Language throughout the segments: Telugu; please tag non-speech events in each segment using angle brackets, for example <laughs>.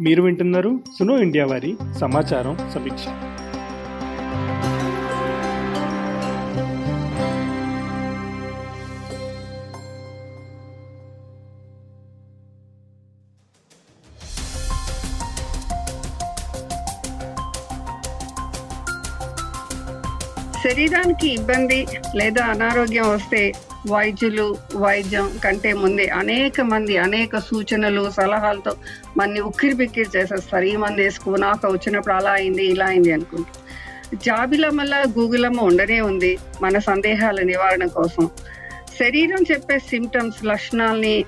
మీరు వింటున్నారు సునో ఇండియా వారి సమాచారం సమీక్ష. శరీరానికి ఇబ్బంది లేదా అనారోగ్యం వస్తే వైద్యులు వైద్యం కంటే ముందే అనేక మంది అనేక సూచనలు సలహాలతో మన్ని ఉక్కిరి బిక్కిరి చేసేస్తారు. ఈ మంది వేసుకో నాకు వచ్చినప్పుడు అలా అయింది ఇలా అయింది అనుకుంటూ జాబిలమ్మల గూగులమ్మ ఉండనే ఉంది మన సందేహాల నివారణ కోసం. శరీరం చెప్పే సిమ్టమ్స్ లక్షణాలని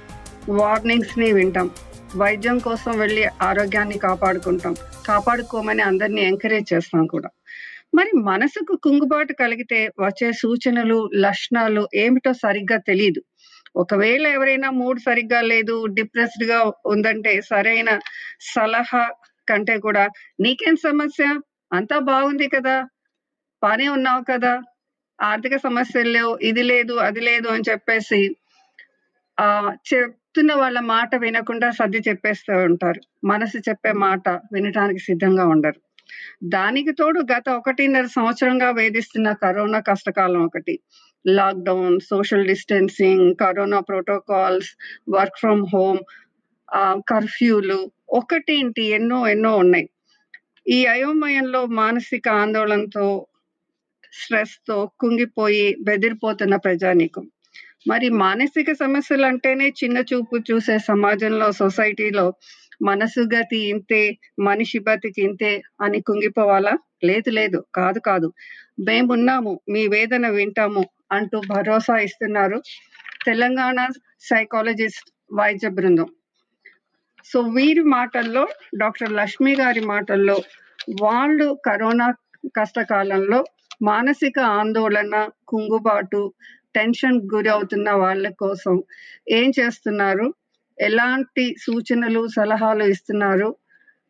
వార్నింగ్స్ని వింటాం. వైద్యం కోసం వెళ్ళి ఆరోగ్యాన్ని కాపాడుకుంటాం. కాపాడుకోమని అందరినీ ఎంకరేజ్ చేస్తాం కూడా. మరి మనసుకు కుంగుబాటు కలిగితే వచ్చే సూచనలు లక్షణాలు ఏమిటో సరిగ్గా తెలియదు ఒకవేళ ఎవరైనా మూడ్ సరిగ్గా లేదు డిప్రెస్డ్గా ఉందంటే సరైన సలహా కంటే కూడా నీకేం సమస్య? అంతా బాగుంది కదా? బానే ఉన్నావు కదా? ఆర్థిక సమస్యలు లేవు ఇది లేదు అది లేదు అని చెప్పేసి ఆ చెప్తున్న వాళ్ళ మాట వినకుండా సర్ది చెప్పేస్తూ ఉంటారు. మనసు చెప్పే మాట వినటానికి సిద్ధంగా ఉండరు. దానికి తోడు గత ఒకటిన్నర సంవత్సరంగా వేధిస్తున్న కరోనా కష్టకాలం ఒకటి. Lockdown social distancing corona protocols work from home కర్ఫ్యూలు ఒకటేంటి ఎన్నో ఎన్నో ఉన్నాయి. ఈ అయోమయంలో మానసిక ఆందోళనతో స్ట్రెస్తో కుంగిపోయి బెదిరిపోతున్న ప్రజానీకం. మరి మానసిక సమస్యలు అంటేనే చిన్న చూపు చూసే సమాజంలో సొసైటీలో మనసు గతి ఇంతే మనిషి బతికి ఇంతే అని కుంగిపోవాలా? లేదు లేదు. కాదు కాదు. మేమున్నాము మీ వేదన వింటాము అంటూ భరోసా ఇస్తున్నారు తెలంగాణ సైకాలజిస్ట్ వైద్య బృందం. సో వీరి మాటల్లో డాక్టర్ లక్ష్మి గారి మాటల్లో వాళ్ళు కరోనా కష్టకాలంలో మానసిక ఆందోళన కుంగుబాటు టెన్షన్ గురి అవుతున్న వాళ్ళ కోసం ఏం చేస్తున్నారు? ఎలాంటి సూచనలు సలహాలు ఇస్తున్నారు?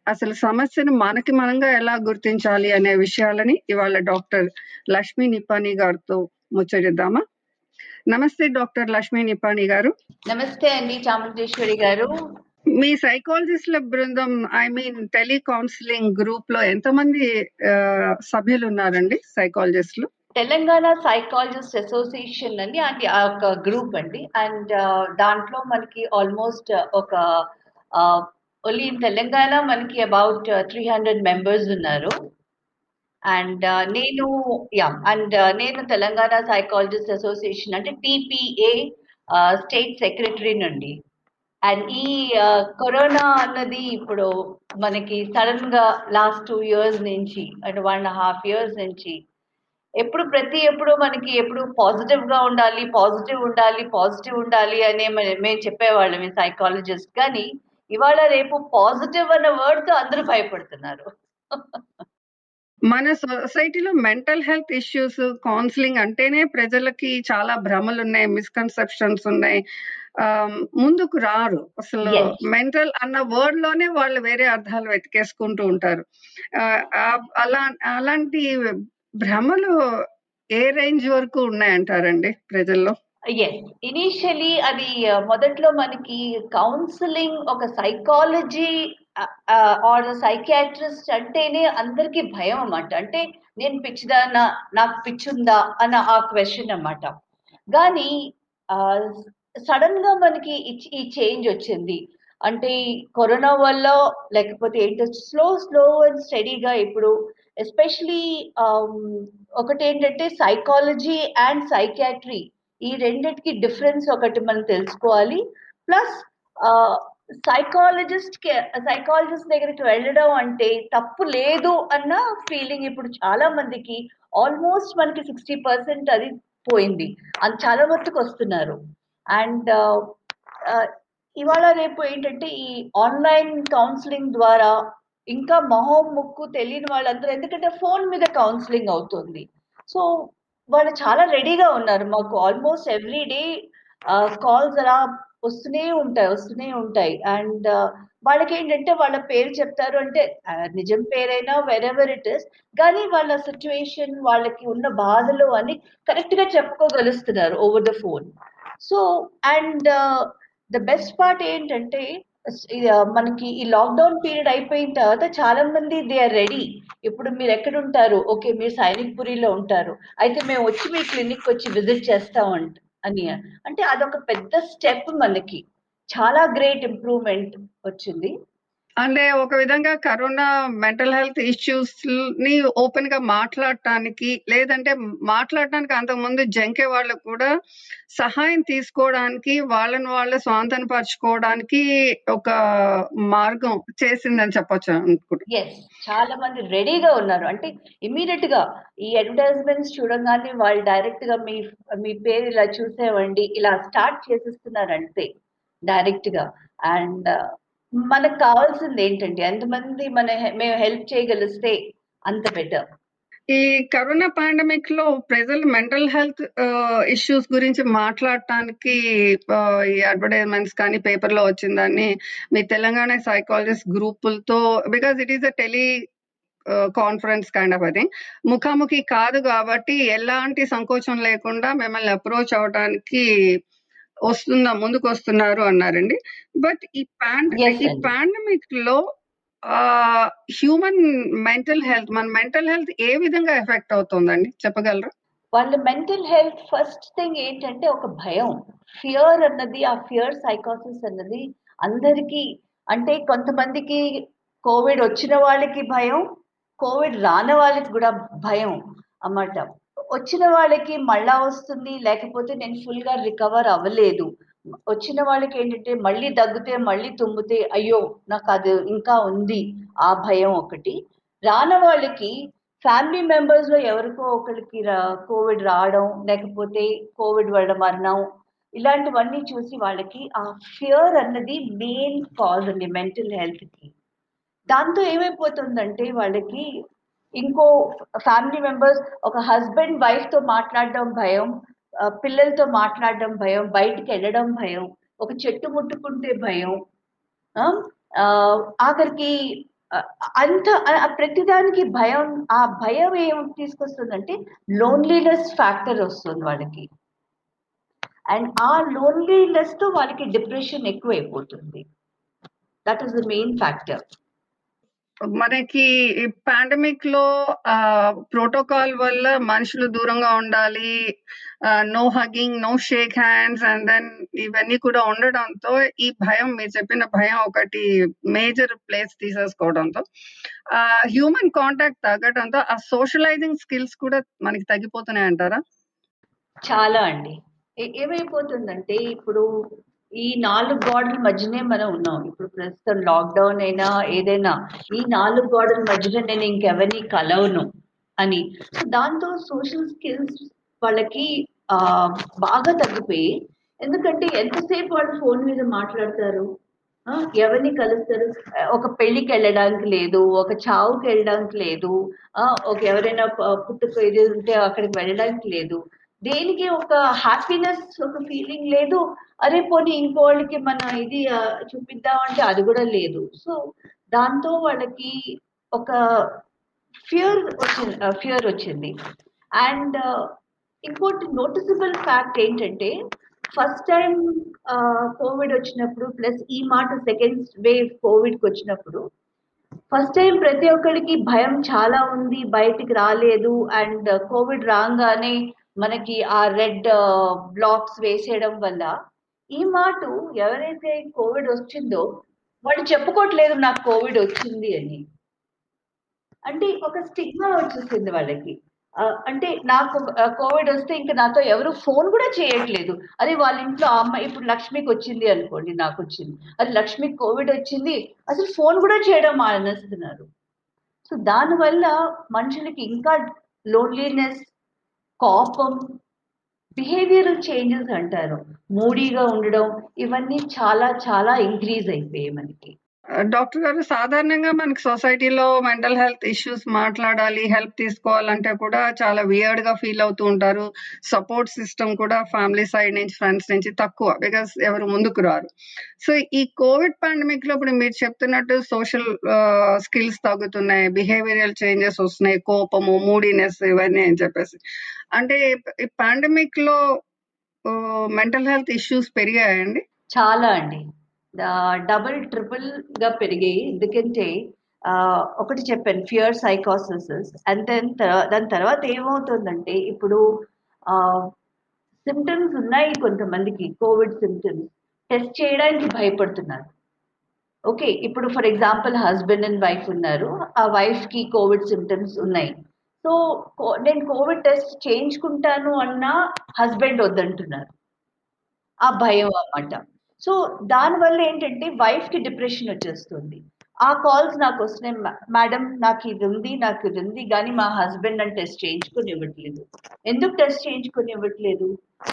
అసలు సమస్యను మనకి మనంగా ఎలా గుర్తించాలి అనే విషయాలని ఇవాళ డాక్టర్ లక్ష్మీ నిపాని గారితో ముచ్చరిద్దామా నమస్తే డాక్టర్ లక్ష్మీ నిపాని గారు. నమస్తే అండి చాముండేశ్వరి గారు. మీ సైకాలజిస్ట్ల బృందం ఐ మీన్ టెలికౌన్సిలింగ్ గ్రూప్లో ఎంతమంది సభ్యులు ఉన్నారండి సైకాలజిస్టులు? తెలంగాణ సైకాలజిస్ట్ అసోసియేషన్ అండి అంటే ఆ ఒక గ్రూప్ అండి. అండ్ దాంట్లో మనకి ఆల్మోస్ట్ ఒక ఓన్లీ ఇన్ తెలంగాణ మనకి అబౌట్ త్రీ హండ్రెడ్ మెంబర్స్ ఉన్నారు. అండ్ నేను యా అండ్ నేను తెలంగాణ సైకాలజిస్ట్ అసోసియేషన్ అంటే టీపీఏ స్టేట్ సెక్రటరీ నుండి. అండ్ ఈ కరోనా అన్నది ఇప్పుడు మనకి సడన్గా లాస్ట్ టూ ఇయర్స్ నుంచి అంటే వన్ అండ్ హాఫ్ ఇయర్స్ నుంచి ఎప్పుడు ప్రతి ఎప్పుడు మనకి ఎప్పుడు పాజిటివ్గా ఉండాలి పాజిటివ్ ఉండాలి పాజిటివ్ ఉండాలి అనే మేము చెప్పేవాళ్ళం సైకాలజిస్ట్ కానీ ఇవాళ రేపు పాజిటివ్ అన్న వర్డ్తో అందరూ భయపడుతున్నారు. మన సొసైటీలో మెంటల్ హెల్త్ ఇష్యూస్ కౌన్సిలింగ్ అంటేనే ప్రజలకి చాలా భ్రమలు ఉన్నాయి. మిస్కన్సెప్షన్స్ ఉన్నాయి ముందుకు రారు. అసలు. మెంటల్ అన్న వర్డ్లోనే వాళ్ళు వేరే అర్థాలు వెతికేసుకుంటూ ఉంటారు. అలా అలాంటి భ్రమలు ఏ రేంజ్ వరకు ఉన్నాయంటారండి ప్రజల్లో? ఎస్ ఇనీషియలీ అది మొదట్లో మనకి కౌన్సిలింగ్ ఒక సైకాలజీ ఆర్ సైకాట్రిస్ట్ అంటేనే అందరికీ భయం అన్నమాట. అంటే నేను పిచ్చిదానా నాకు పిచ్చుందా అన్న ఆ క్వశ్చన్ అన్నమాట. కానీ సడన్గా మనకి ఈ- ఈ చేంజ్ వచ్చింది. అంటే కరోనా వల్ల లేకపోతే ఏంటో స్లో స్లో అండ్ స్టడీగా ఇప్పుడు ఎస్పెషలీ ఒకటి ఏంటంటే సైకాలజీ అండ్ సైకాట్రీ ఈ రెండిటికి డిఫరెన్స్ ఒకటి మనం తెలుసుకోవాలి. ప్లస్ సైకాలజిస్ట్ సైకాలజిస్ట్ దగ్గరికి వెళ్ళడం అంటే తప్పు లేదు అన్న ఫీలింగ్ ఇప్పుడు చాలా మందికి ఆల్మోస్ట్ మనకి సిక్స్టీ పర్సెంట్ అది పోయింది. అది చాలా మట్టుకు వస్తున్నారు. అండ్ ఇవాళ రేపు ఏంటంటే ఈ ఆన్లైన్ కౌన్సిలింగ్ ద్వారా ఇంకా మొహం ముక్కు తెలియని వాళ్ళందరూ ఎందుకంటే ఫోన్ మీద కౌన్సిలింగ్ అవుతుంది. సో వాళ్ళు చాలా రెడీగా ఉన్నారు. మాకు ఆల్మోస్ట్ ఎవ్రీ డే కాల్స్ అలా వస్తూనే ఉంటాయి వస్తూనే ఉంటాయి. అండ్ వాళ్ళకి ఏంటంటే వాళ్ళ పేరు చెప్తారు అంటే నిజం పేరైనా వెరెవర్ ఇట్ ఇస్ కానీ వాళ్ళ సిచ్యువేషన్ వాళ్ళకి ఉన్న బాధలు అని కరెక్ట్గా చెప్పుకోగలుస్తున్నారు over the phone so and the best part ఏంటంటే మనకి ఈ లాక్డౌన్ పీరియడ్ అయిపోయిన తర్వాత చాలా మంది దే ఆర్ రెడీ ఇప్పుడు మీరు ఎక్కడ ఉంటారు ఓకే మీరు సైనిక్ పురిలో ఉంటారు. అయితే మేము వచ్చి మీ క్లినిక్ వచ్చి విజిట్ చేస్తాం అంట అని. అంటే అదొక పెద్ద స్టెప్ మనకి. చాలా గ్రేట్ ఇంప్రూవ్మెంట్ వచ్చింది. అంటే ఒక విధంగా కరోనా మెంటల్ హెల్త్ ఇష్యూస్ని ఓపెన్గా మాట్లాడటానికి లేదంటే మాట్లాడటానికి అంతకుముందు జంకే వాళ్ళకు కూడా సహాయం తీసుకోవడానికి వాళ్ళని వాళ్ళు స్వాంతనపరచుకోవడానికి ఒక మార్గం చేసిందని చెప్పొచ్చు అనుకుంటున్నాను చాలా మంది రెడీగా ఉన్నారు. అంటే ఇమీడియట్గా ఈ అడ్వర్టైజ్మెంట్స్ చూడగానే వాళ్ళు డైరెక్ట్గా మీ మీ పేరు ఇలా చూసేవండి ఇలా స్టార్ట్ చేసేస్తున్నారు అంతే డైరెక్ట్గా. అండ్ మనకు కావాల్సింది ఏంటంటే ఎంతమంది మన మేము హెల్ప్ చేయగలిస్తే అంత బెటర్ ఈ కరోనా పాండమిక్లో ప్రజలు మెంటల్ హెల్త్ ఇష్యూస్ గురించి మాట్లాడటానికి ఈ అడ్వర్టైజ్మెంట్స్ కానీ పేపర్లో వచ్చిందని మీ Telangana psychologist గ్రూపులతో because it is a teleconference kind of అది ముఖాముఖి కాదు కాబట్టి ఎలాంటి సంకోచం లేకుండా మిమ్మల్ని అప్రోచ్ అవడానికి వస్తుందా ముందుకు వస్తున్నారు అన్నారండి. బట్ ఈ పాండ్ ఈ. పాండమిక్లో హ్యూమన్ మెంటల్ హెల్త్ మన మెంటల్ హెల్త్ ఏ విధంగా ఎఫెక్ట్ అవుతుందండి? చెప్పగలరా? వాళ్ళ మెంటల్ హెల్త్ ఫస్ట్ థింగ్ ఏంటంటే ఒక భయం. ఫియర్ అన్నది ఆ ఫియర్ సైకాసిస్ అన్నది అందరికీ అంటే కొంతమందికి కోవిడ్ వచ్చిన వాళ్ళకి భయం కోవిడ్ రాని వాళ్ళకి కూడా భయం అన్నమాట. వచ్చిన వాళ్ళకి మళ్ళా వస్తుంది లేకపోతే నేను ఫుల్గా రికవర్ అవ్వలేదు. వచ్చిన వాళ్ళకి ఏంటంటే మళ్ళీ దగ్గితే మళ్ళీ తుమ్మితే అయ్యో నాకు అది ఇంకా ఉంది ఆ భయం ఒకటి. రాని వాళ్ళకి ఫ్యామిలీ మెంబర్స్లో ఎవరికో ఒకరికి రా కోవిడ్ రావడం లేకపోతే కోవిడ్ వల్ల మరణం ఇలాంటివన్నీ చూసి వాళ్ళకి ఆ ఫియర్ అన్నది మెయిన్ కాజ్ అండి మెంటల్ హెల్త్కి. దాంతో ఏమైపోతుందంటే వాళ్ళకి ఇంకో ఫ్యామిలీ మెంబర్స్ ఒక హస్బెండ్ వైఫ్తో మాట్లాడడం భయం పిల్లలతో మాట్లాడడం భయం బయటికి వెళ్ళడం భయం ఒక చెట్టు ముట్టుకుంటే భయం ఆఖరికి అంత ప్రతిదానికి భయం ఆ భయం ఏం తీసుకొస్తుందంటే లోన్లీనెస్ ఫ్యాక్టర్ వస్తుంది వాళ్ళకి. అండ్ ఆ లోన్లీనెస్తో వాళ్ళకి డిప్రెషన్ ఎక్కువైపోతుంది. That is the main factor మనకి ఈ పాండమిక్లో ప్రోటోకాల్ వల్ల మనుషులు దూరంగా ఉండాలి no hugging no shake hands and then ఇవన్నీ కూడా ఉండడంతో ఈ భయం మీరు చెప్పిన భయం ఒకటి మేజర్ ప్లేస్ తీసేసుకోవడంతో హ్యూమన్ కాంటాక్ట్ తగ్గడంతో ఆ సోషలైజింగ్ స్కిల్స్ కూడా మనకి తగ్గిపోతున్నాయి అంటారా చాలా అండి. ఏమైపోతుందంటే ఇప్పుడు ఈ నాలుగు గోడల మధ్యనే మనం ఉన్నాం. ఇప్పుడు ప్రస్తుతం లాక్డౌన్ అయినా ఏదైనా ఈ నాలుగు గోడల మధ్యన నేను ఇంకెవరిని కలవను అని. దాంతో సోషల్ స్కిల్స్ వాళ్ళకి ఆ బాగా తగ్గిపోయి ఎందుకంటే ఎంతసేపు వాళ్ళు ఫోన్ మీద మాట్లాడతారు? ఎవరిని కలుస్తారు? ఒక పెళ్ళికి వెళ్ళడానికి లేదు ఒక చావుకి వెళ్ళడానికి లేదు ఆ, ఒక ఎవరైనా ప- పుట్టుక ఇది ఉంటే అక్కడికి వెళ్ళడానికి లేదు. దేనికి ఒక హ్యాపీనెస్ ఒక ఫీలింగ్ లేదు. అరే పోనీ ఇంకో వాళ్ళకి మన ఇది చూపిద్దామంటే అది కూడా లేదు. సో దాంతో వాళ్ళకి ఒక ఫియర్ వచ్చింది ఫియర్ వచ్చింది. అండ్ ఇంకోటి నోటిసబుల్ ఫ్యాక్ట్ ఏంటంటే ఫస్ట్ టైం కోవిడ్ వచ్చినప్పుడు ప్లస్ ఈ మాట సెకండ్ వేవ్ కోవిడ్కి వచ్చినప్పుడు ఫస్ట్ టైం ప్రతి ఒక్కరికి భయం చాలా ఉంది బయటికి రాలేదు. అండ్ కోవిడ్ రాగానే మనకి ఆ రెడ్ బ్లాక్స్ వేసేయడం వల్ల ఈ మాట ఎవరైతే కోవిడ్ వచ్చిందో వాళ్ళు చెప్పుకోవట్లేదు నాకు కోవిడ్ వచ్చింది అని. అంటే ఒక స్టిగ్మా వచ్చేసింది వాళ్ళకి. అంటే నాకు కోవిడ్ వస్తే ఇంకా నాతో ఎవరు ఫోన్ కూడా చేయట్లేదు. అదే వాళ్ళ ఇంట్లో అమ్మ ఇప్పుడు లక్ష్మికి వచ్చింది అనుకోండి నాకు వచ్చింది. అది లక్ష్మికి కోవిడ్ వచ్చింది అసలు ఫోన్ కూడా చేయడం మానేస్తున్నారు. సో దానివల్ల మనుషులకి ఇంకా లోన్లీనెస్ కోపం బిహేవియరల్ చేంజెస్ అంటారు. మూడీగా ఉండడం ఇవన్నీ చాలా చాలా ఇంక్రీజ్ అయిపోయాయి మనకి. డాక్టర్ గారు సాధారణంగా మనకి సొసైటీలో మెంటల్ హెల్త్ ఇష్యూస్ మాట్లాడాలి హెల్ప్ తీసుకోవాలంటే కూడా చాలా వియర్డ్గా ఫీల్ అవుతూ ఉంటారు. సపోర్ట్ సిస్టమ్ కూడా ఫ్యామిలీ సైడ్ నుంచి ఫ్రెండ్స్ నుంచి తక్కువ బికాస్ ఎవరు ముందుకు రారు. సో ఈ కోవిడ్ పాండమిక్లో ఇప్పుడు మీరు చెప్తున్నట్టు సోషల్ స్కిల్స్ తగ్గుతున్నాయి బిహేవియరల్ చేంజెస్ వస్తున్నాయి కోపము మూడీనెస్ ఇవన్నీ అని చెప్పేసి. అంటే ఈ పాండమిక్లో మెంటల్ హెల్త్ ఇష్యూస్ పెరిగాయండి చాలా అండి. డబుల్ ట్రిపుల్గా పెరిగాయి ఎందుకంటే ఒకటి చెప్పాను ఫియర్ సైకాసిస్ అండ్ దెన్ దాని తర్వాత ఏమవుతుందంటే ఇప్పుడు సిమ్టమ్స్ ఉన్నాయి కొంతమందికి కోవిడ్ సిమ్టమ్స్ టెస్ట్ చేయడానికి భయపడుతున్నారు. ఓకే ఇప్పుడు for example husband and wife ఉన్నారు. ఆ వైఫ్కి కోవిడ్ సిమ్టమ్స్ ఉన్నాయి. సో నేను కోవిడ్ టెస్ట్ చేయించుకుంటాను అన్న హస్బెండ్ వద్దంటున్నారు. ఆ భయం అన్నమాట. సో దానివల్ల ఏంటంటే వైఫ్కి డిప్రెషన్ వచ్చేస్తుంది. ఆ కాల్స్ నాకు వస్తున్నాయి. మేడం నాకు ఇది ఉంది నాకు ఇది ఉంది కానీ మా హస్బెండ్ నన్ను టెస్ట్ చేయించుకొని ఇవ్వట్లేదు ఎందుకు టెస్ట్ చేయించుకొని ఇవ్వట్లేదు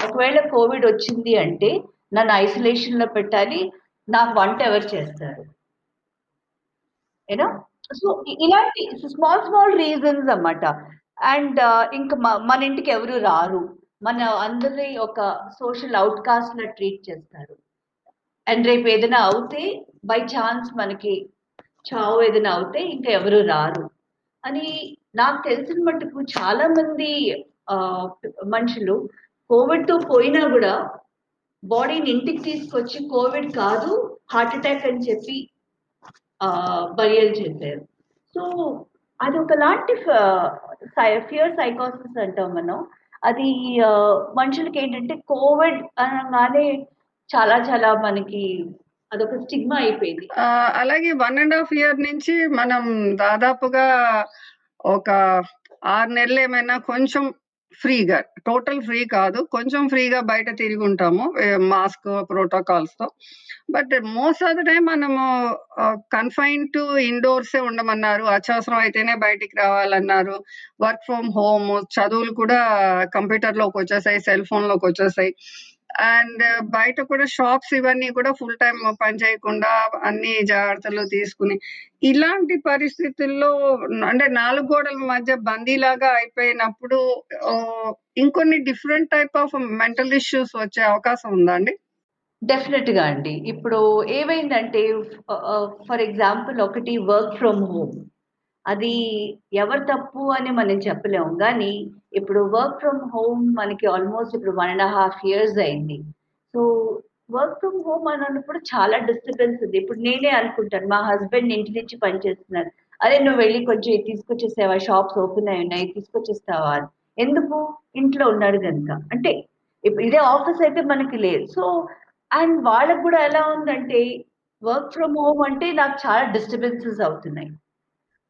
ఒకవేళ కోవిడ్ వచ్చింది అంటే నన్ను ఐసోలేషన్లో పెట్టాలి నాకు వంట ఎవరు చేస్తారు? యూనో సో ఇలాంటి స్మాల్ స్మాల్ రీజన్స్ అన్నమాట. అండ్ uh, ఇంకా మన ఇంటికి ఎవరు రారు. మన అందరి ఒక సోషల్ అవుట్కాస్ట్ లా ట్రీట్ చేస్తారు. అండ్ రేపు ఏదైనా అవుతే బై ఛాన్స్ మనకి చావు ఏదైనా అవుతే ఇంకా ఎవరు రారు. అని నాకు తెలిసిన మటుకు చాలా మంది మనుషులు కోవిడ్తో పోయినా కూడా బాడీని ఇంటికి తీసుకొచ్చి కోవిడ్ కాదు హార్ట్ అటాక్ అని చెప్పి బయలు బరియల్ చేశారు సో అది ఒకలాంటి ఫియర్ సైకోసిస్ అంటాం మనం. అది మనుషులకి ఏంటంటే కోవిడ్ అనగానే చాలా చాలా మనకి అదొక స్టిగ్మా అయిపోయింది. అలాగే వన్ అండ్ హాఫ్ ఇయర్ నుంచి మనం దాదాపుగా ఒక ఆరు నెలలు ఏమైనా కొంచెం ఫ్రీగా టోటల్ ఫ్రీ కాదు కొంచెం ఫ్రీగా బయట తిరిగి ఉంటాము mask ప్రోటోకాల్స్తో but most of the time మనము కన్ఫైన్ టు ఇండోర్సే ఉండమన్నారు అత్యవసరం అయితేనే బయటికి రావాలన్నారు వర్క్ ఫ్రమ్ హోమ్ చదువులు కూడా కంప్యూటర్లోకి వచ్చేసాయి సెల్ ఫోన్లోకి వచ్చేసాయి. అండ్ బయట కూడా షాప్స్ ఇవన్నీ కూడా ఫుల్ టైం పని చేయకుండా అన్ని జాగ్రత్తలు తీసుకుని ఇలాంటి పరిస్థితుల్లో అంటే నాలుగు గోడల మధ్య బందీలాగా అయిపోయినప్పుడు ఇంకొన్ని different type of mental issues వచ్చే అవకాశం ఉందా అండి? డెఫినెట్గా అండి. ఇప్పుడు ఏమైందంటే ఫర్ ఎగ్జాంపుల్ ఒకటి వర్క్ ఫ్రమ్ హోమ్. అది ఎవరు తప్పు అని మనం చెప్పలేము కానీ ఇప్పుడు వర్క్ ఫ్రమ్ హోమ్ మనకి ఆల్మోస్ట్ ఇప్పుడు వన్ అండ్ హాఫ్ ఇయర్స్ అయింది. సో వర్క్ ఫ్రమ్ హోమ్ అని అన్నప్పుడు చాలా డిస్టర్బెన్స్ ఉంది. ఇప్పుడు నేనే అనుకుంటాను మా హస్బెండ్ ఇంటి నుంచి పనిచేస్తున్నారు అదే నువ్వు వెళ్ళి కొంచెం తీసుకొచ్చేసావా? షాప్స్ ఓపెన్ అయి ఉన్నాయి తీసుకొచ్చేస్తావా? అని. ఎందుకు? ఇంట్లో ఉన్నాడు కనుక అంటే ఇప్పుడు ఇదే ఆఫీస్ అయితే మనకి లేదు. సో అండ్ వాళ్ళకు కూడా ఎలా ఉందంటే వర్క్ ఫ్రమ్ హోమ్ అంటే నాకు చాలా డిస్టర్బెన్సెస్ అవుతున్నాయి.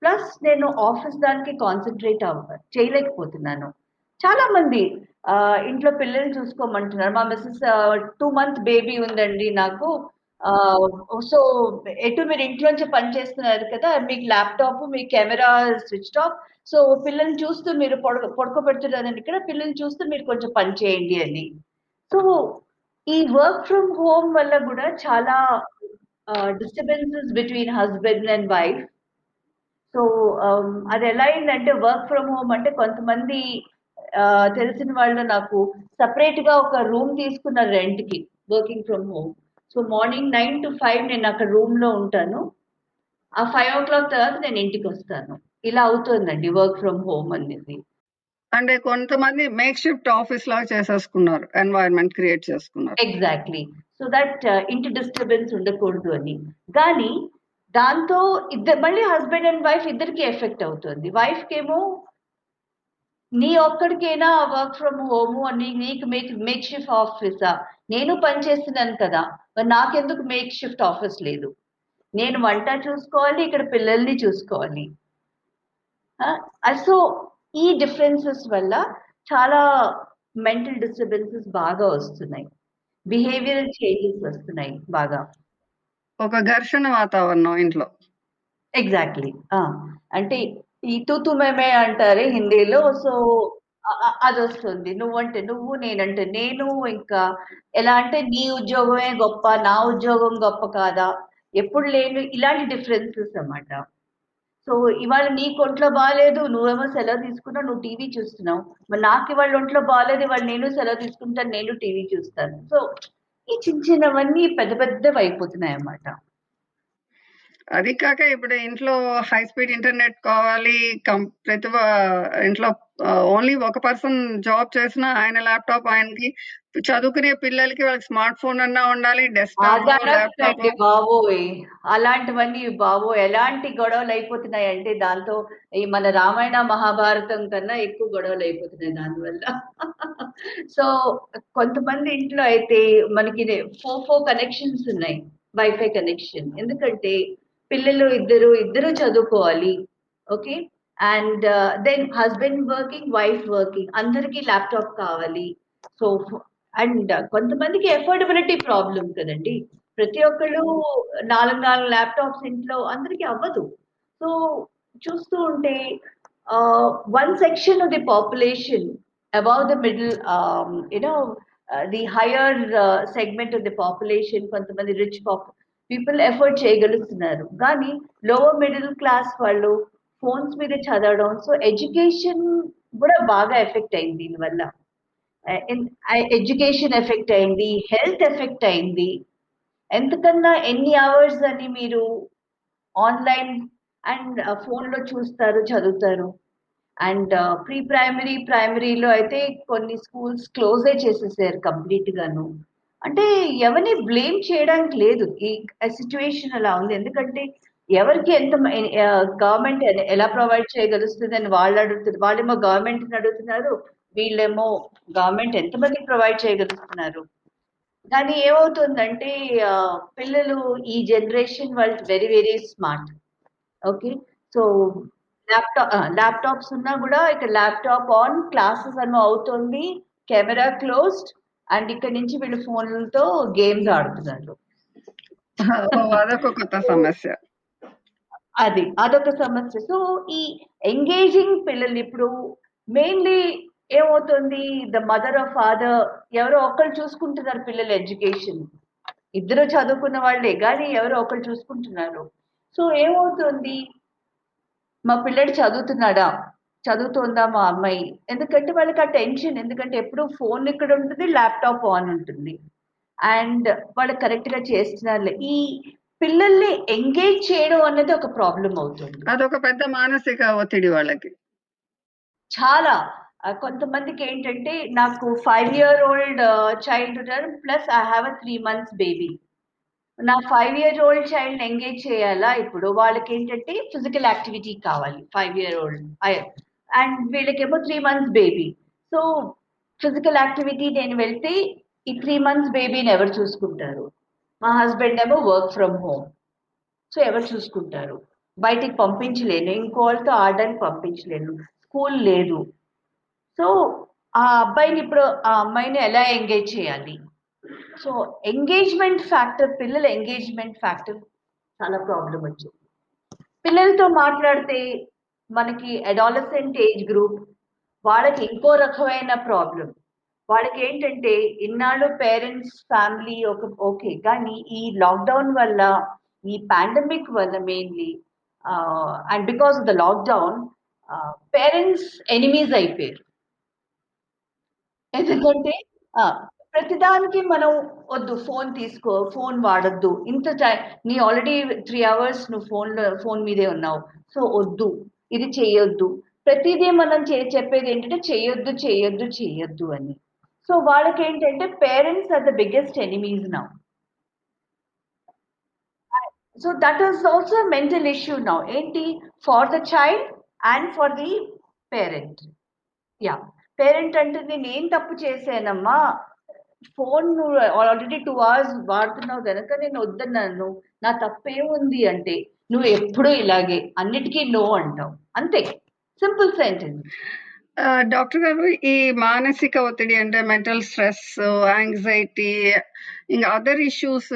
ప్లస్ నేను ఆఫీస్ దానికి కాన్సన్ట్రేట్ అవ్వ చేయలేకపోతున్నాను. చాలా మంది ఇంట్లో పిల్లలు చూసుకోమంటున్నారు. మా మిస్సెస్ టూ మంత్ బేబీ ఉందండి నాకు. సో ఎటు మీరు ఇంట్లోంచి పని చేస్తున్నారు కదా మీకు ల్యాప్టాప్ మీ కెమెరా స్విచ్ ఆఫ్ సో పిల్లల్ని చూస్తూ మీరు పొడ పడుకోబెడుతున్నారని ఇక్కడ పిల్లల్ని చూస్తూ మీరు కొంచెం పని చేయండి అని. సో ఈ వర్క్ ఫ్రమ్ హోమ్ వల్ల కూడా చాలా disturbances between husband and wife so అది ఎలా అయిందంటే వర్క్ ఫ్రమ్ హోమ్ అంటే కొంతమంది తెలిసిన వాళ్ళు నాకు సపరేట్గా ఒక రూమ్ తీసుకున్నారు రెంట్కి working from home so morning nine to five నేను అక్కడ రూమ్లో ఉంటాను. ఆ ఫైవ్ ఓ క్లాక్ తర్వాత నేను ఇంటికి వస్తాను. ఇలా అవుతుందండి వర్క్ ఫ్రమ్ హోమ్ అనేది. అంటే కొంతమంది మేక్ షిఫ్ట్ ఆఫీస్ లాగా చేసేసుకున్నారు ఎన్వైరన్మెంట్ క్రియేట్ చేసుకున్నారు. ఎగ్జాక్ట్లీ సో దట్ ఇంటి డిస్టర్బెన్స్ ఉండకూడదు అని. కానీ దాంతో ఇద్దరు మళ్ళీ హస్బెండ్ అండ్ వైఫ్ ఇద్దరికి ఎఫెక్ట్ అవుతుంది. వైఫ్ కేమో నీ ఒక్కడికైనా వర్క్ ఫ్రమ్ హోమ్ అని నీకు మేక్ మేక్ షిఫ్ట్ ఆఫీసా? నేను పని చేస్తున్నాను కదా మరి నాకెందుకు మేక్ షిఫ్ట్ ఆఫీస్ లేదు? నేను వంట చూసుకోవాలి ఇక్కడ పిల్లల్ని చూసుకోవాలి. సో ఈ డిఫరెన్సెస్ వల్ల చాలా మెంటల్ డిస్టర్బెన్సెస్ బాగా వస్తున్నాయి. బిహేవియరల్ చేంజెస్ వస్తున్నాయి బాగా. ఒక ఘర్షణ వాతావరణం ఇంట్లో. ఎగ్జాక్ట్లీ అంటే ఈ తూతు మేమే అంటారే హిందీలో సో అది వస్తుంది నువ్వంటే నువ్వు నేనంటే నేను ఇంకా ఎలా అంటే నీ ఉద్యోగమే గొప్ప నా ఉద్యోగం గొప్ప కాదా? ఎప్పుడు లేని ఇలాంటి డిఫరెన్సెస్ అన్నమాట. సో ఇవాళ నీకు ఒంట్లో బాగాలేదు నువ్వేమో సెలవు తీసుకున్నావు నువ్వు టీవీ చూస్తున్నావు. మరి నాకు ఇవాళ ఒంట్లో బాగాలేదు ఇవాళ నేను సెలవు తీసుకుంటాను నేను టీవీ చూస్తాను. సో ఈ చిన్న చిన్నవన్నీ పెద్ద పెద్దవి అయిపోతున్నాయి అన్నమాట అది కాక ఇప్పుడు ఇంట్లో హై స్పీడ్ ఇంటర్నెట్ కావాలి కం- ప్రతి ఇంట్లో ఓన్లీ ఒక పర్సన్ జాబ్ చేసినా ఆయన ల్యాప్టాప్ ఆయనకి చదువుకునే పిల్లలకి వాళ్ళకి స్మార్ట్ ఫోన్ అన్నా ఉండాలి డెస్క్టాప్ బాబోయ్? అలాంటివన్నీ బాబోయ్. ఎలాంటి గొడవలు అయిపోతున్నాయి అంటే దాంతో ఈ మన రామాయణ మహాభారతం కన్నా ఎక్కువ గొడవలు అయిపోతున్నాయి దానివల్ల. <laughs> సో కొంతమంది ఇంట్లో అయితే మనకి ఫోర్ ఫోర్ కనెక్షన్స్ ఉన్నాయి. Wifi connection. ఎందుకంటే పిల్లలు ఇద్దరు ఇద్దరు చదువుకోవాలి. Okay? And then husband working wife working అందరికీ ల్యాప్టాప్ కావాలి. సో అండ్ కొంతమందికి ఎఫోర్డబిలిటీ ప్రాబ్లం కదండి. ప్రతి ఒక్కళ్ళు నాలుగు నాలుగు ల్యాప్టాప్స్ ఇంట్లో అందరికీ అవ్వదు. సో చూస్తూ ఉంటే one section of the population above the middle you know the higher segment of the population కొంతమంది రిచ్ పాప్ పీపుల్ ఎఫర్ట్ చేయగలుగుతున్నారు. కానీ లోవర్ మిడిల్ క్లాస్ వాళ్ళు ఫోన్స్ మీద చదవడం సో ఎడ్యుకేషన్ కూడా బాగా ఎఫెక్ట్ అయింది దీనివల్ల. Uh, ఎడ్యుకేషన్ ఎఫెక్ట్ uh, అయింది హెల్త్ ఎఫెక్ట్ అయింది. ఎంతకన్నా ఎన్ని అవర్స్ అని మీరు ఆన్లైన్ అండ్ ఫోన్లో చూస్తారు చదువుతారు. అండ్ ప్రీ ప్రైమరీ ప్రైమరీలో అయితే కొన్ని స్కూల్స్ క్లోజే చేసేసారు కంప్లీట్ గాను అంటే ఎవరిని బ్లేమ్ చేయడానికి లేదు. ఈ సిచ్యువేషన్ అలా ఉంది. ఎందుకంటే ఎవరికి ఎంత గవర్నమెంట్ ఎలా ప్రొవైడ్ చేయగలుస్తుంది అని వాళ్ళు అడుగుతున్నారు. వాళ్ళేమో గవర్నమెంట్ని అడుగుతున్నారు. వీళ్ళేమో గవర్నమెంట్ ఎంతమందికి ప్రొవైడ్ చేయగలుగుతున్నారు? కానీ ఏమవుతుందంటే పిల్లలు ఈ జనరేషన్ వాళ్ళు very very smart okay so laptop laptops ఉన్నా కూడా ఇక్కడ ల్యాప్టాప్ ఆన్ క్లాసెస్ అన్న అవుతుంది కెమెరా క్లోజ్డ్ అండ్ ఇక్కడ నుంచి వీళ్ళు ఫోన్లతో గేమ్స్ ఆడుతున్నారు. ఓ, అదొక కొత్త సమస్య. అది అదొక సమస్య. సో ఈ ఎంగేజింగ్ పిల్లలు ఇప్పుడు మెయిన్లీ ఏమవుతుంది? ద మదర్ ఆఫ్ ఫాదర్ ఎవరో ఒకరు చూసుకుంటున్నారు పిల్లల ఎడ్యుకేషన్. ఇద్దరు చదువుకున్న వాళ్ళే కానీ ఎవరో ఒకరు చూసుకుంటున్నారు. సో ఏమవుతుంది? మా పిల్లడు చదువుతున్నాడా? చదువుతోందా మా అమ్మాయి? ఎందుకంటే వాళ్ళకి ఆ టెన్షన్ ఎందుకంటే ఎప్పుడు ఫోన్ ఇక్కడ ఉంటుంది ల్యాప్టాప్ ఆన్ ఉంటుంది. అండ్ వాళ్ళు కరెక్ట్గా చేస్తున్నారు ఈ పిల్లల్ని ఎంగేజ్ చేయడం అన్నది ఒక ప్రాబ్లం అవుతుంది. అదొక పెద్ద మానసిక ఒత్తిడి వాళ్ళకి. చాలా. కొంతమందికి ఏంటంటే నాకు ఫైవ్ ఇయర్ ఓల్డ్ చైల్డ్ ఉన్నారు plus I have a three months baby నా five year old child engage చేయాలా? ఇప్పుడు వాళ్ళకి ఏంటంటే ఫిజికల్ యాక్టివిటీ కావాలి five year old and వీళ్ళకేమో three months baby so physical activity నేను వెళ్తే ఈ త్రీ మంత్స్ బేబీని ఎవరు చూసుకుంటారు? మా హస్బెండ్ ఏమో వర్క్ ఫ్రమ్ హోమ్ సో ఎవరు చూసుకుంటారు? బయటికి పంపించలేను ఇంకో వాళ్ళతో ఆడడానికి పంపించలేను స్కూల్ లేదు. సో ఆ అబ్బాయిని ఇప్పుడు ఆ అమ్మాయిని ఎలా ఎంగేజ్ చేయాలి? సో ఎంగేజ్మెంట్ ఫ్యాక్టర్ పిల్లల ఎంగేజ్మెంట్ ఫ్యాక్టర్ చాలా ప్రాబ్లం వచ్చింది. పిల్లలతో మాట్లాడితే మనకి అడాలసెంట్ ఏజ్ గ్రూప్ వాళ్ళకి ఇంకో రకమైన ప్రాబ్లం వాళ్ళకి ఏంటంటే ఇన్నాళ్ళు పేరెంట్స్ ఫ్యామిలీ ఒక ఓకే కానీ ఈ లాక్డౌన్ వల్ల ఈ పాండమిక్ వల్ల mainly and because of the lockdown parents enemies అయిపోయారు. ఎందుకంటే ఆ, ప్రతిదానికి మనం వద్దు ఫోన్ తీసుకో ఫోన్ వాడద్దు. ఇంత టైం నీ ఆల్రెడీ త్రీ అవర్స్ నువ్వు ఫోన్ ఫోన్ మీదే ఉన్నావు. సో వద్దు. ఇది చేయొద్దు. ప్రతిదీ మనం చే చెప్పేది ఏంటంటే చేయొద్దు చేయొద్దు చేయొద్దు అని. సో వాళ్ళకి ఏంటంటే parents are the biggest enemies now. So that is also mental issue now. ఏంటి? For the child and for the parent. Yeah. Parent అంటే నేను ఏం తప్పు చేశానమ్మా. ఫోన్ నువ్వు ఆల్రెడీ టూ అవర్స్ వాడుతున్నావు కనుక నేను వద్దన్నాను. నా తప్పేముంది అంటే నువ్వు ఎప్పుడూ ఇలాగే అన్నిటికీ నో అంటావు. అంతే. సింపుల్ సెంటెన్స్ డాక్టర్ గారు ఈ మానసిక ఒత్తిడి అంటే మెంటల్ స్ట్రెస్ యాంగ్జైటీ ఇంకా అదర్ ఇష్యూస్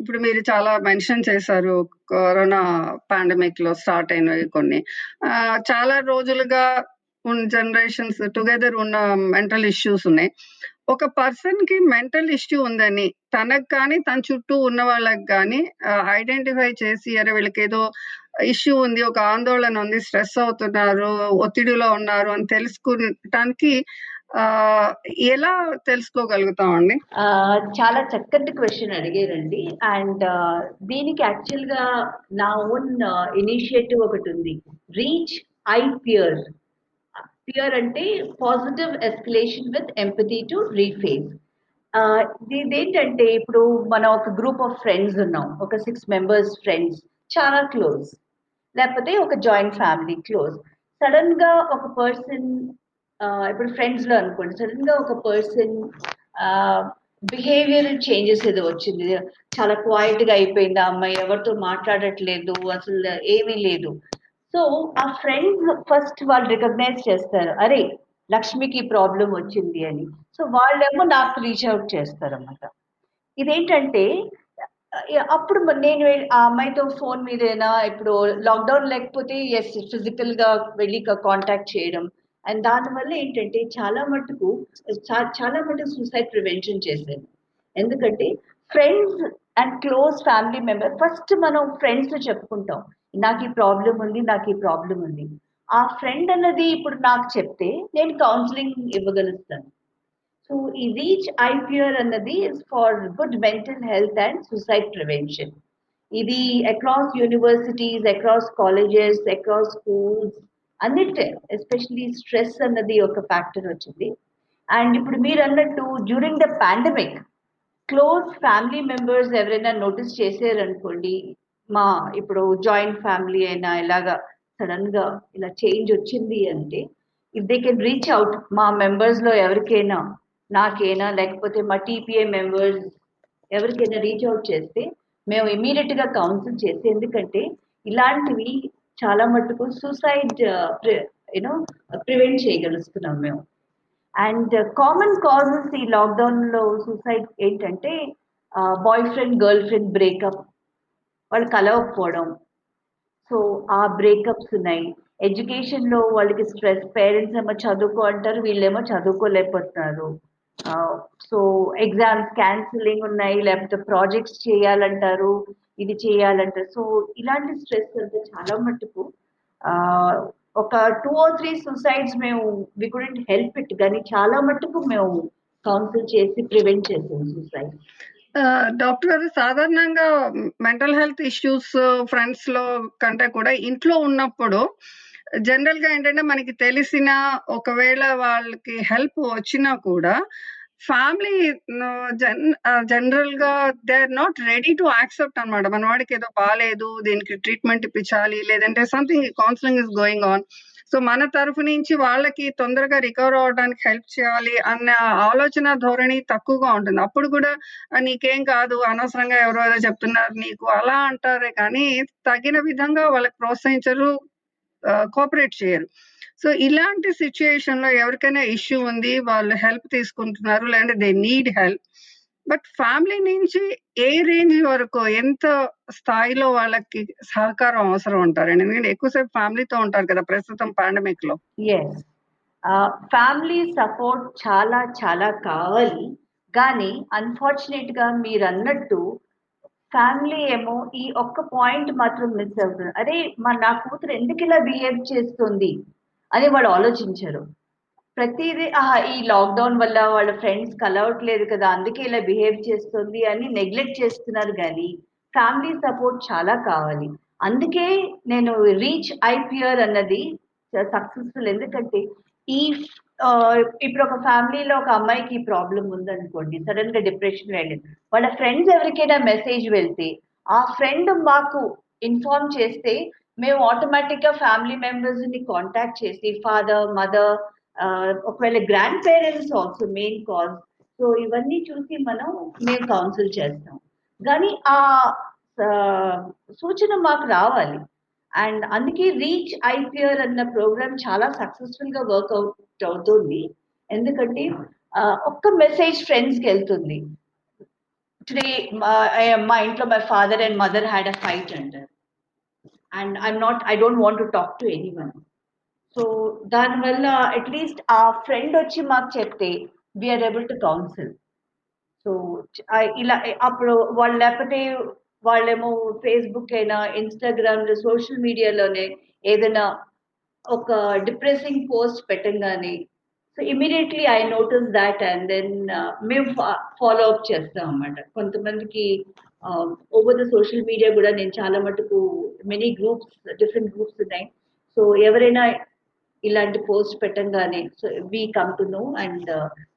ఇప్పుడు మీరు చాలా మెన్షన్ చేశారు కరోనా పాండమిక్లో స్టార్ట్ అయినవి కొన్ని. చాలా రోజులుగా జనరేషన్స్ టుగెదర్ ఉన్న మెంటల్ ఇష్యూస్ ఉన్నాయి. ఒక పర్సన్కి మెంటల్ ఇష్యూ ఉందని తనకు కానీ తన చుట్టూ ఉన్న వాళ్ళకి కానీ ఐడెంటిఫై చేసి అరే వీళ్ళకి ఏదో ఇష్యూ ఉంది ఒక ఆందోళన ఉంది స్ట్రెస్ అవుతున్నారు ఒత్తిడిలో ఉన్నారు అని తెలుసుకోవటానికి ఆ ఎలా తెలుసుకోగలుగుతామండి చాలా చక్కటి క్వశ్చన్ అడిగారండి. అండ్ దీనికి యాక్చువల్గా నా ఓన్ ఇనిషియేటివ్ ఒకటి ఉంది. రీచ్ ఐ పియర్ పియర్ అంటే positive escalation with empathy to reface ఇదేంటంటే ఇప్పుడు మనం ఒక గ్రూప్ ఆఫ్ ఫ్రెండ్స్ ఉన్నాం. ఒక సిక్స్ మెంబర్స్ ఫ్రెండ్స్ చాలా క్లోజ్ లేకపోతే ఒక జాయింట్ ఫ్యామిలీ క్లోజ్ సడన్గా ఒక పర్సన్ ఇప్పుడు ఫ్రెండ్స్లో అనుకోండి. సడన్గా ఒక పర్సన్ బిహేవియర్ చేంజెస్ ఏదో వచ్చింది. చాలా క్వాయిట్గా అయిపోయింది. ఆ అమ్మాయి ఎవరితో మాట్లాడట్లేదు. అసలు ఏమీ లేదు. సో ఆ ఫ్రెండ్స్ ఫస్ట్ వాళ్ళు రికగ్నైజ్ చేస్తారు అరే లక్ష్మికి ప్రాబ్లం వచ్చింది అని. సో వాళ్ళేమో నాకు రీచ్ అవుట్ చేస్తారు అన్నమాట ఇదేంటంటే అప్పుడు నేను ఆ అమ్మాయితో ఫోన్ మీదేనా ఇప్పుడు లాక్డౌన్ లేకపోతే ఎస్ ఫిజికల్గా వెళ్ళి కాంటాక్ట్ చేయడం. అండ్ దానివల్ల ఏంటంటే చాలా మటుకు చాలా మటుకు సూసైడ్ ప్రివెన్షన్ చేశాను. ఎందుకంటే friends and close family member first మనం ఫ్రెండ్స్ చెప్పుకుంటాం. నాకు ఈ ప్రాబ్లం ఉంది నాకు ఈ ప్రాబ్లం ఉంది. ఆ ఫ్రెండ్ అన్నది ఇప్పుడు నాకు చెప్తే నేను కౌన్సిలింగ్ ఇవ్వగలుగుతాను. సో ఈ రీచ్ ఐపిఆర్ అన్నది is for good mental health and suicide prevention ఇది across universities across colleges across schools అన్నిటి ఎస్పెషలీ స్ట్రెస్ అన్నది ఒక ఫ్యాక్టర్ వచ్చింది. అండ్ ఇప్పుడు మీరు అన్నట్టు during the pandemic close family members ఎవరైనా నోటీస్ చేసారనుకోండి మా ఇప్పుడు జాయింట్ ఫ్యామిలీ అయినా ఇలాగా సడన్గా ఇలా చేంజ్ వచ్చింది అంటే if they can reach out మా మెంబర్స్లో ఎవరికైనా నాకైనా లేకపోతే మా టీపీఏ మెంబర్స్ ఎవరికైనా రీచ్ అవుట్ చేస్తే మేము ఇమీడియట్గా కౌన్సిల్ చేసి ఎందుకంటే ఇలాంటివి చాలా మటుకు సూసైడ్ యూనో ప్రివెంట్ చేయగలుగుతున్నాం మేము. అండ్ కామన్ కాజెస్ ఈ లాక్డౌన్లో సూసైడ్ ఏంటంటే boyfriend girlfriend breakup వాళ్ళు కలవకపోవడం. సో ఆ బ్రేకప్స్ ఉన్నాయి. ఎడ్యుకేషన్లో వాళ్ళకి స్ట్రెస్ పేరెంట్స్ ఏమో చదువుకో అంటారు వీళ్ళేమో చదువుకోలేకపోతున్నారు. సో ఎగ్జామ్స్ క్యాన్సిలింగ్ ఉన్నాయి లేకపోతే ప్రాజెక్ట్స్ చేయాలంటారు ఇది చేయాలంటారు. సో ఇలాంటి స్ట్రెస్ అంటే చాలా మట్టుకు ఒక టూ ఆర్ త్రీ సూసైడ్స్ మేము వి కుడెంట్ హెల్ప్ ఇట్ కానీ చాలా మట్టుకు మేము కౌన్సిల్ చేసి ప్రివెంట్ చేసాం సూసైడ్ డాక్టర్ గారు సాధారణంగా మెంటల్ హెల్త్ ఇష్యూస్ ఫ్రెండ్స్లో కంటే కూడా ఇంట్లో ఉన్నప్పుడు జనరల్గా ఏంటంటే మనకి తెలిసిన ఒకవేళ వాళ్ళకి హెల్ప్ వచ్చినా కూడా ఫ్యామిలీ జనరల్గా they are not ready to accept అనమాట మన వాడికి ఏదో బాగాలేదు దీనికి ట్రీట్మెంట్ ఇప్పించాలి లేదంటే something counselling is going on. So మన తరఫు నుంచి వాళ్ళకి తొందరగా రికవర్ అవడానికి హెల్ప్ చేయాలి అన్న ఆలోచన ధోరణి తక్కువగా ఉంటుంది. అప్పుడు కూడా నీకేం కాదు అనవసరంగా ఎవరో ఏదో చెప్తున్నారు నీకు అలా అంటారే కానీ తగిన విధంగా వాళ్ళకి ప్రోత్సహించరు కోఆపరేట్ చేయరు. సో ఇలాంటి సిచ్యుయేషన్లో ఎవరికైనా ఇష్యూ ఉంది వాళ్ళు హెల్ప్ తీసుకుంటున్నారు లేదంటే they need help. But family నుంచి ఏ రేంజ్ వరకు ఎంత స్థాయిలో వాళ్ళకి సహకారం అవసరం ఉంటారండి ఎందుకంటే ఎక్కువసేపు ఫ్యామిలీతో ఉంటారు కదా ప్రస్తుతం పాండమిక్లో ఎస్ ఫ్యామిలీ సపోర్ట్ చాలా చాలా కావాలి. కానీ అన్ఫార్చునేట్గా మీరు అన్నట్టు ఫ్యామిలీ ఏమో ఈ ఒక్క పాయింట్ మాత్రం మిస్ అవుతుంది అరే మా నా కూతురు ఎందుకు ఇలా బిహేవ్ చేస్తుంది? అని వాళ్ళు ఆలోచించరు. ప్రతిదీ ఆహా ఈ లాక్డౌన్ వల్ల వాళ్ళ ఫ్రెండ్స్ కలవట్లేదు కదా అందుకే ఇలా బిహేవ్ చేస్తుంది అని నెగ్లెక్ట్ చేస్తున్నారు కానీ ఫ్యామిలీ సపోర్ట్ చాలా కావాలి. అందుకే నేను రీచ్ ఐపిఆర్ అన్నది సక్సెస్ఫుల్. ఎందుకంటే ఈ ఇప్పుడు ఒక ఫ్యామిలీలో ఒక అమ్మాయికి ప్రాబ్లం ఉందనుకోండి సడన్గా డిప్రెషన్ వెళ్ళింది వాళ్ళ ఫ్రెండ్స్ ఎవరికైనా మెసేజ్ వెళ్తే ఆ ఫ్రెండ్ మాకు ఇన్ఫార్మ్ చేస్తే మేము ఆటోమేటిక్గా ఫ్యామిలీ మెంబర్స్ని కాంటాక్ట్ చేసి ఫాదర్ మదర్ Uh, ఒకవేళ grandparents also main cause so ఇవన్నీ చూసి మనం మేము కౌన్సిల్ చేస్తాం. కానీ ఆ సూచన మాకు రావాలి. అండ్ అందుకే రీచ్ ఐపీఆర్ అన్న ప్రోగ్రామ్ చాలా సక్సెస్ఫుల్గా వర్క్ అవుట్ అవుతుంది. ఎందుకంటే ఒక్క మెసేజ్ ఫ్రెండ్స్కి వెళ్తుంది. టుడే మా ఇంట్లో my father and mother had a fight అంటారు and I'm not I don't want to talk to anyone so దానివల్ల అట్లీస్ట్ ఆ ఫ్రెండ్ వచ్చి మాకు చెప్తే we are able to counsel so ఇలా అప్పుడు వాళ్ళు లేకపోతే వాళ్ళేమో ఫేస్బుక్ అయినా ఇన్స్టాగ్రామ్ సోషల్ మీడియాలోనే ఏదైనా ఒక డిప్రెసింగ్ పోస్ట్ పెట్టంగానే so immediately I notice that and then మేము ఫాలో అప్ చేస్తాం అన్నమాట. కొంతమందికి ఓవర్ ద సోషల్ మీడియా కూడా నేను చాలా మటుకు మెనీ గ్రూప్స్ డిఫరెంట్ గ్రూప్స్ ఉన్నాయి. సో ఎవరైనా ఇలాంటి పోస్ట్ పెట్టంగానే so we come to know and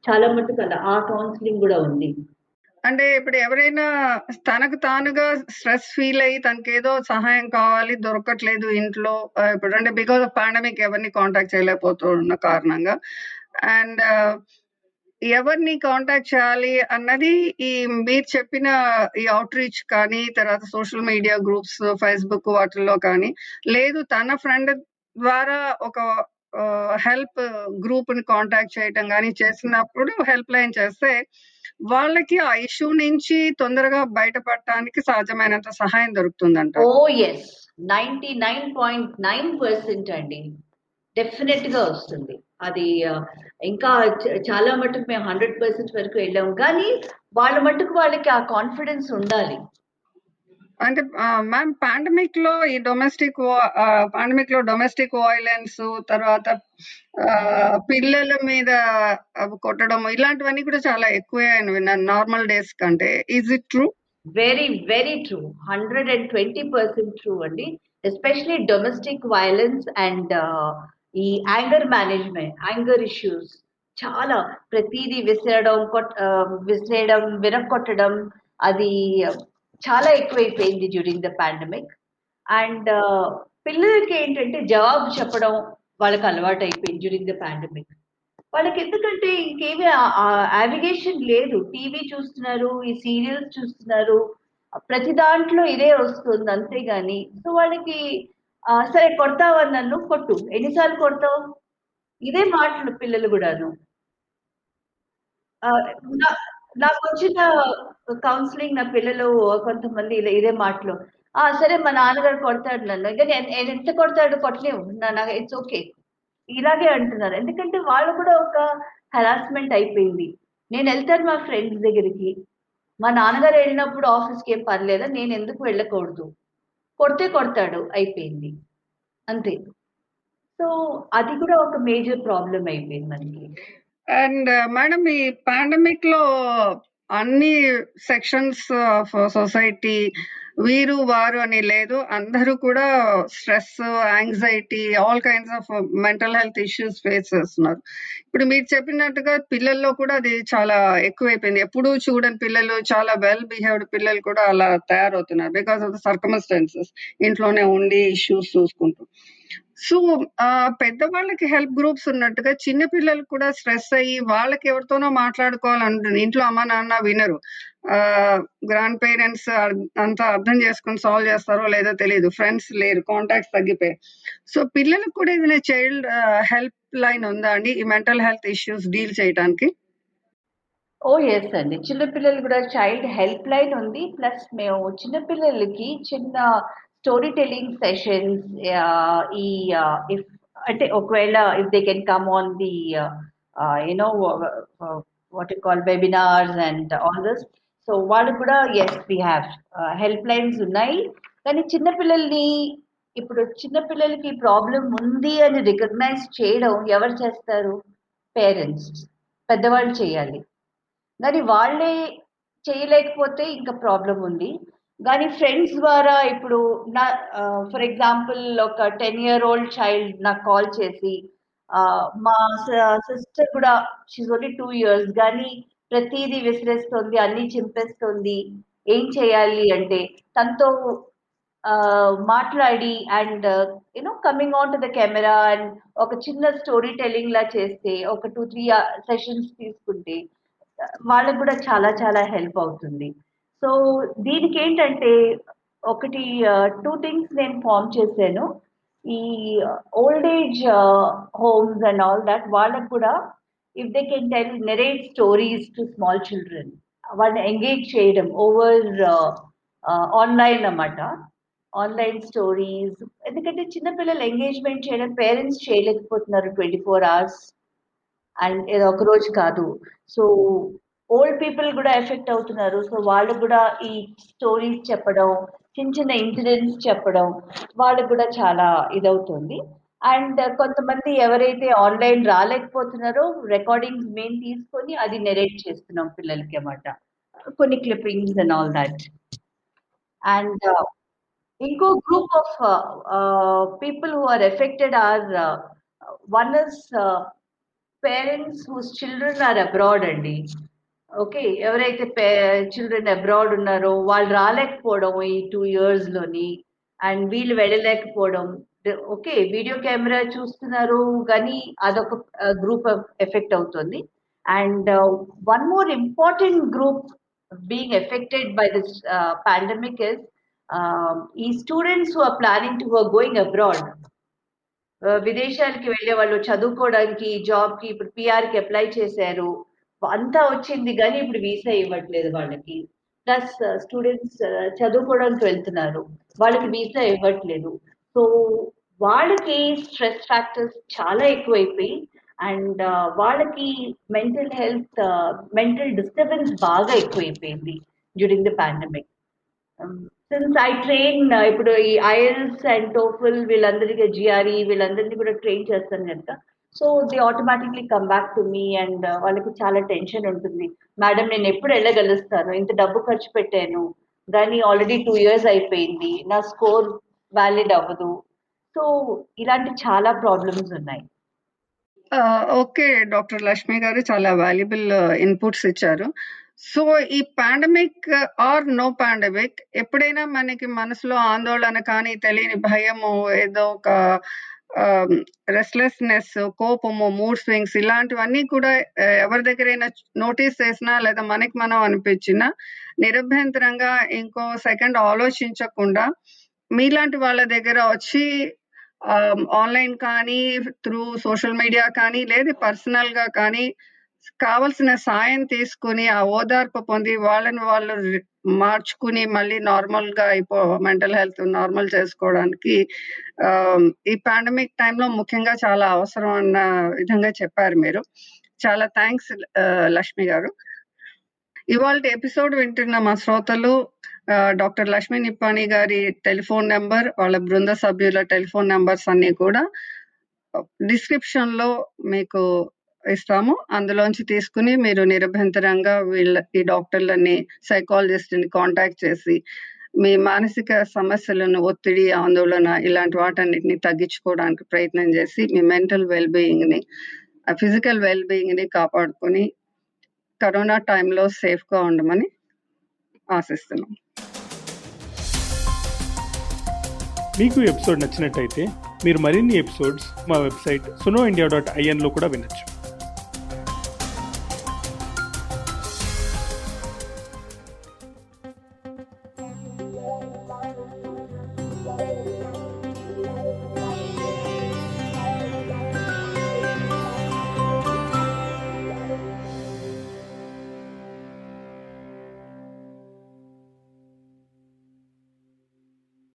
చాలా మటుకు అలా ఆ కౌన్సిలింగ్ కూడా ఉంది. అంటే ఇప్పుడు ఎవరైనా తనకు తానుగా స్ట్రెస్ ఫీల్ అయ్యి తనకి ఏదో సహాయం కావాలి దొరకట్లేదు ఇంట్లో ఇప్పుడు అంటే బికాస్ ఆఫ్ పాండమిక్ ఎవరిని కాంటాక్ట్ చేయలేకపోతున్న కారణంగా. అండ్ uh, ఎవరిని కాంటాక్ట్ చేయాలి అన్నది ఈ మీరు చెప్పిన ఈ అవుట్ రీచ్ కానీ తర్వాత సోషల్ మీడియా గ్రూప్స్ ఫేస్బుక్ వాటిల్లో కానీ లేదు తన ఫ్రెండ్ ద్వారా ఒక హెల్ప్ గ్రూప్ని కాంటాక్ట్ చేయటం కానీ చేసినప్పుడు హెల్ప్ లైన్ చేస్తే వాళ్ళకి ఆ ఇష్యూ నుంచి తొందరగా బయటపడటానికి సహజమైనంత సహాయం దొరుకుతుందంట. ఓ yes ninety nine point nine percent అండి. డెఫినెట్గా వస్తుంది. అది ఇంకా చాలా మటుకు మేము హండ్రెడ్ పర్సెంట్ వరకు వెళ్ళాము. కానీ వాళ్ళ మటుకు వాళ్ళకి ఆ కాన్ఫిడెన్స్ ఉండాలి. అంటే మ్యామ్ పాండమిక్లో ఈ డొమెస్టిక్ పాండమిక్లో డొమెస్టిక్ వైలెన్స్ తర్వాత పిల్లల మీద కొట్టడం ఇలాంటివన్నీ కూడా చాలా ఎక్కువే అని విన్నాను నార్మల్ డేస్ కంటే. Is it true very very true hundred and twenty percent true అండి. ఎస్పెషలీ డొమెస్టిక్ వైలెన్స్ అండ్ ఈ యాంగర్ మేనేజ్మెంట్ యాంగర్ ఇష్యూస్ చాలా ప్రతిదీ విసిరడం కొట్ ఆ, విసిరేయడం అది చాలా ఎక్కువైపోయింది డ్యూరింగ్ ద పాండమిక్ అండ్ పిల్లలకి ఏంటంటే జవాబు చెప్పడం వాళ్ళకి అలవాటు అయిపోయింది డ్యూరింగ్ ద పాండమిక్ వాళ్ళకి ఎందుకంటే ఇంకేమీ యావిగేషన్ లేదు. టీవీ చూస్తున్నారు ఈ సీరియల్స్ చూస్తున్నారు. ప్రతి దాంట్లో ఇదే వస్తుంది అంతేగాని. సో వాళ్ళకి సరే కొడతావా నన్ను? కొట్టు. ఎన్నిసార్లు కొడతావు? ఇదే మాటలు పిల్లలు కూడాను. నా- నాకు వచ్చిన కౌన్సిలింగ్ నా పిల్లలు కొంతమంది ఇలా ఇదే మాటలు. ఆ సరే మా నాన్నగారు కొడతాడు నన్ను. ఇంకా నేను ఎంత కొడతాడు కొట్టలేవు నా ఇట్స్ ఓకే ఇలాగే అంటున్నారు. ఎందుకంటే వాళ్ళు కూడా ఒక హెరాస్మెంట్ అయిపోయింది. నేను వెళ్తాను మా ఫ్రెండ్స్ దగ్గరికి. మా నాన్నగారు వెళ్ళినప్పుడు ఆఫీస్కి ఏం పర్లేదా? నేను ఎందుకు వెళ్ళకూడదు? కొడితే కొడతాడు. అయిపోయింది. అంతే. సో అది కూడా ఒక మేజర్ ప్రాబ్లం అయిపోయింది మనకి. అండ్ మేడం uh, ఈ పాండమిక్లో అన్ని సెక్షన్స్ ఆఫ్ సొసైటీ వీరు వారు అని లేదు. అందరూ కూడా stress anxiety all kinds of mental health issues face చేస్తున్నారు. ఇప్పుడు మీరు చెప్పినట్టుగా పిల్లల్లో కూడా అది చాలా ఎక్కువైపోయింది. ఎప్పుడూ చూడని పిల్లలు చాలా వెల్ బిహేవ్డ్ పిల్లలు కూడా అలా తయారవుతున్నారు బికాస్ ఆఫ్ ద సర్కమస్టెన్సెస్ ఇంట్లోనే ఉండి ఇష్యూస్ చూసుకుంటూ. సో ఆ పెద్దవాళ్ళకి హెల్ప్ గ్రూప్స్ ఉన్నట్టుగా చిన్న పిల్లలు కూడా స్ట్రెస్ అయ్యి వాళ్ళకి ఎవరితోనో మాట్లాడుకోవాలంటుంది ఇంట్లో అమ్మ నాన్న వినరు. గ్రాండ్ పేరెంట్స్ అంతా అర్థం చేసుకుని సాల్వ్ చేస్తారో లేదో తెలియదు. ఫ్రెండ్స్ లేరు కాంటాక్ట్స్ తగ్గిపోయాయి. సో పిల్లలకు కూడా ఏదైనా చైల్డ్ హెల్ప్ లైన్ ఉందా అండి? ఈ మెంటల్ హెల్త్ ఇష్యూస్ డీల్ చేయడానికి ఓ ఎస్ అండి. చిన్నపిల్లలు కూడా చైల్డ్ హెల్ప్ లైన్ ఉంది. ప్లస్ మేము చిన్నపిల్లలకి చిన్న స్టోరీ టెల్లింగ్ సెషన్స్ ఈ uh, ఇఫ్ అంటే ఒకవేళ if they can come on the you know what call webinars and all this so వాళ్ళు కూడా yes we have help lines ఉన్నాయి. కానీ చిన్నపిల్లల్ని ఇప్పుడు చిన్నపిల్లలకి ప్రాబ్లం ఉంది అని రికగ్నైజ్ చేయడం ఎవరు చేస్తారు? పేరెంట్స్ పెద్దవాళ్ళు చేయాలి. కానీ వాళ్ళే చేయలేకపోతే ఇంకా ప్రాబ్లం ఉంది. కానీ ఫ్రెండ్స్ ద్వారా ఇప్పుడు నా ఫర్ ఎగ్జాంపుల్ ఒక టెన్ ఇయర్ ఓల్డ్ చైల్డ్ నాకు కాల్ చేసి మా సిస్టర్ కూడా షీజ్ ఓన్లీ టూ ఇయర్స్ కానీ ప్రతిదీ విసిరేస్తుంది అన్ని చింపేస్తుంది ఏం చేయాలి అంటే తనతో మాట్లాడి and you know coming on to the camera and ఒక చిన్న స్టోరీ టెల్లింగ్ లా చేస్తే ఒక టూ త్రీ సెషన్స్ తీసుకుంటే వాళ్ళకు కూడా చాలా చాలా హెల్ప్ అవుతుంది. సో దీనికి ఏంటంటే ఒకటి టూ థింగ్స్ నేను ఫామ్ చేశాను. ఈ old age homes and all that వాళ్ళకు కూడా if they can tell narrate stories to small children వాళ్ళని ఎంగేజ్ చేయడం ఓవర్ ఆన్లైన్ అన్నమాట. ఆన్లైన్ స్టోరీస్ ఎందుకంటే చిన్నపిల్లలు ఎంగేజ్మెంట్ చేయడం పేరెంట్స్ చేయలేకపోతున్నారు ట్వంటీ ఫోర్ అవర్స్ అండ్ ఇది ఒక రోజు కాదు. సో ఓల్డ్ పీపుల్ కూడా ఎఫెక్ట్ అవుతున్నారు. సో వాళ్ళు కూడా ఈ స్టోరీస్ చెప్పడం చిన్న చిన్న ఇన్సిడెంట్స్ చెప్పడం వాళ్ళకు కూడా చాలా ఇదవుతుంది. అండ్ కొంతమంది ఎవరైతే ఆన్లైన్ రాలేకపోతున్నారో రికార్డింగ్స్ మేము తీసుకొని అది నెరేట్ చేస్తున్నాం పిల్లలకి అన్నమాట. కొన్ని clippings and all that and ఇంకో group of people who are affected are one is parents whose children are abroad అండి. ఓకే ఎవరైతే చిల్డ్రన్ అబ్రాడ్ ఉన్నారో వాళ్ళు రాలేకపోవడం ఈ టూ ఇయర్స్లోని అండ్ వీళ్ళు వెళ్ళలేకపోవడం ఓకే వీడియో కెమెరా చూస్తున్నారు కానీ అదొక గ్రూప్ ఎఫెక్ట్ అవుతుంది. And one more important group being affected by this pandemic is ఈ students who are planning to going abroad విదేశాలకి వెళ్ళే వాళ్ళు చదువుకోవడానికి జాబ్కి ఇప్పుడు పిఆర్కి అప్లై చేశారు అంతా వచ్చింది కానీ ఇప్పుడు వీసా ఇవ్వట్లేదు వాళ్ళకి. ప్లస్ స్టూడెంట్స్ చదువుకోవడానికి వెళ్తున్నారు. వాళ్ళకి వీసా ఇవ్వట్లేదు. సో వాళ్ళకి స్ట్రెస్ ఫ్యాక్టర్స్ చాలా ఎక్కువైపోయి అండ్ uh, వాళ్ళకి మెంటల్ హెల్త్ మెంటల్ డిస్టర్బెన్స్ బాగా ఎక్కువైపోయింది during the pandemic since I train ఇప్పుడు ఈ ఐఎల్స్ అండ్ టోఫుల్ వీళ్ళందరికీ జిఆర్ఈ వీళ్ళందరినీ కూడా ట్రైన్ చేస్తాను కనుక so they automatically come back to me and uh, వాళ్ళకి చాలా టెన్షన్ ఉంటుంది. మేడం నేను ఎప్పుడు వెళ్ళగలుస్తాను? ఇంత డబ్బు ఖర్చు పెట్టాను. కానీ ఆల్రెడీ టూ ఇయర్స్ అయిపోయింది. నా స్కోర్ వ్యాలిడ్ అవ్వదు. సో ఇలాంటి చాలా ప్రాబ్లమ్స్ ఉన్నాయి. ఓకే డాక్టర్ లక్ష్మి గారు చాలా వాల్యుబుల్ uh, ఇన్పుట్స్ ఇచ్చారు. సో ఈ పాండమిక్ ఆర్ నో పాండమిక్ ఎప్పుడైనా మనకి మనసులో ఆందోళన కానీ తెలియని భయము ఏదో ఒక రెస్ట్లెస్నెస్ కోపము మూడ్ స్వింగ్స్ ఇలాంటివన్నీ కూడా ఎవరి దగ్గరైనా నోటీస్ చేసినా లేదా మనకి మనం అనిపించినా నిరభ్యంతరంగా ఇంకో సెకండ్ ఆలోచించకుండా మీలాంటి వాళ్ళ దగ్గర వచ్చి ఆన్లైన్ కానీ త్రూ సోషల్ మీడియా కానీ లేదా పర్సనల్గా కానీ కావలసిన సాయం తీసుకుని ఆ ఓదార్పు పొంది వాళ్ళని వాళ్ళు మార్చుకుని మళ్ళీ నార్మల్గా అయిపో మెంటల్ హెల్త్ నార్మల్ చేసుకోవడానికి ఈ పాండమిక్ టైంలో ముఖ్యంగా చాలా అవసరం అన్న విధంగా చెప్పారు మీరు. చాలా థ్యాంక్స్ లక్ష్మి గారు. ఇవాళ ఎపిసోడ్ వింటున్న మా శ్రోతలు డాక్టర్ లక్ష్మీ నిప్పాణి గారి టెలిఫోన్ నెంబర్ వాళ్ళ బృంద సభ్యుల టెలిఫోన్ నెంబర్స్ అన్ని కూడా డిస్క్రిప్షన్లో మీకు ఇస్తాము. అందులోంచి తీసుకుని మీరు నిరభ్యంతరంగా వీళ్ళ ఈ డాక్టర్లని సైకాలజిస్ట్ని కాంటాక్ట్ చేసి మీ మానసిక సమస్యలను ఒత్తిడి ఆందోళన ఇలాంటి వాటన్నిటిని తగ్గించుకోవడానికి ప్రయత్నం చేసి మీ మెంటల్ వెల్ బీయింగ్ని ఫిజికల్ వెల్ బీయింగ్ని కాపాడుకొని కరోనా టైంలో సేఫ్గా ఉండమని ఆశిస్తున్నాం. మీకు ఎపిసోడ్ నచ్చినట్టయితే మీరు మరిన్ని ఎపిసోడ్స్ మా వెబ్సైట్ సునో ఇండియా డాట్ ఐఎన్లో కూడా వినొచ్చు.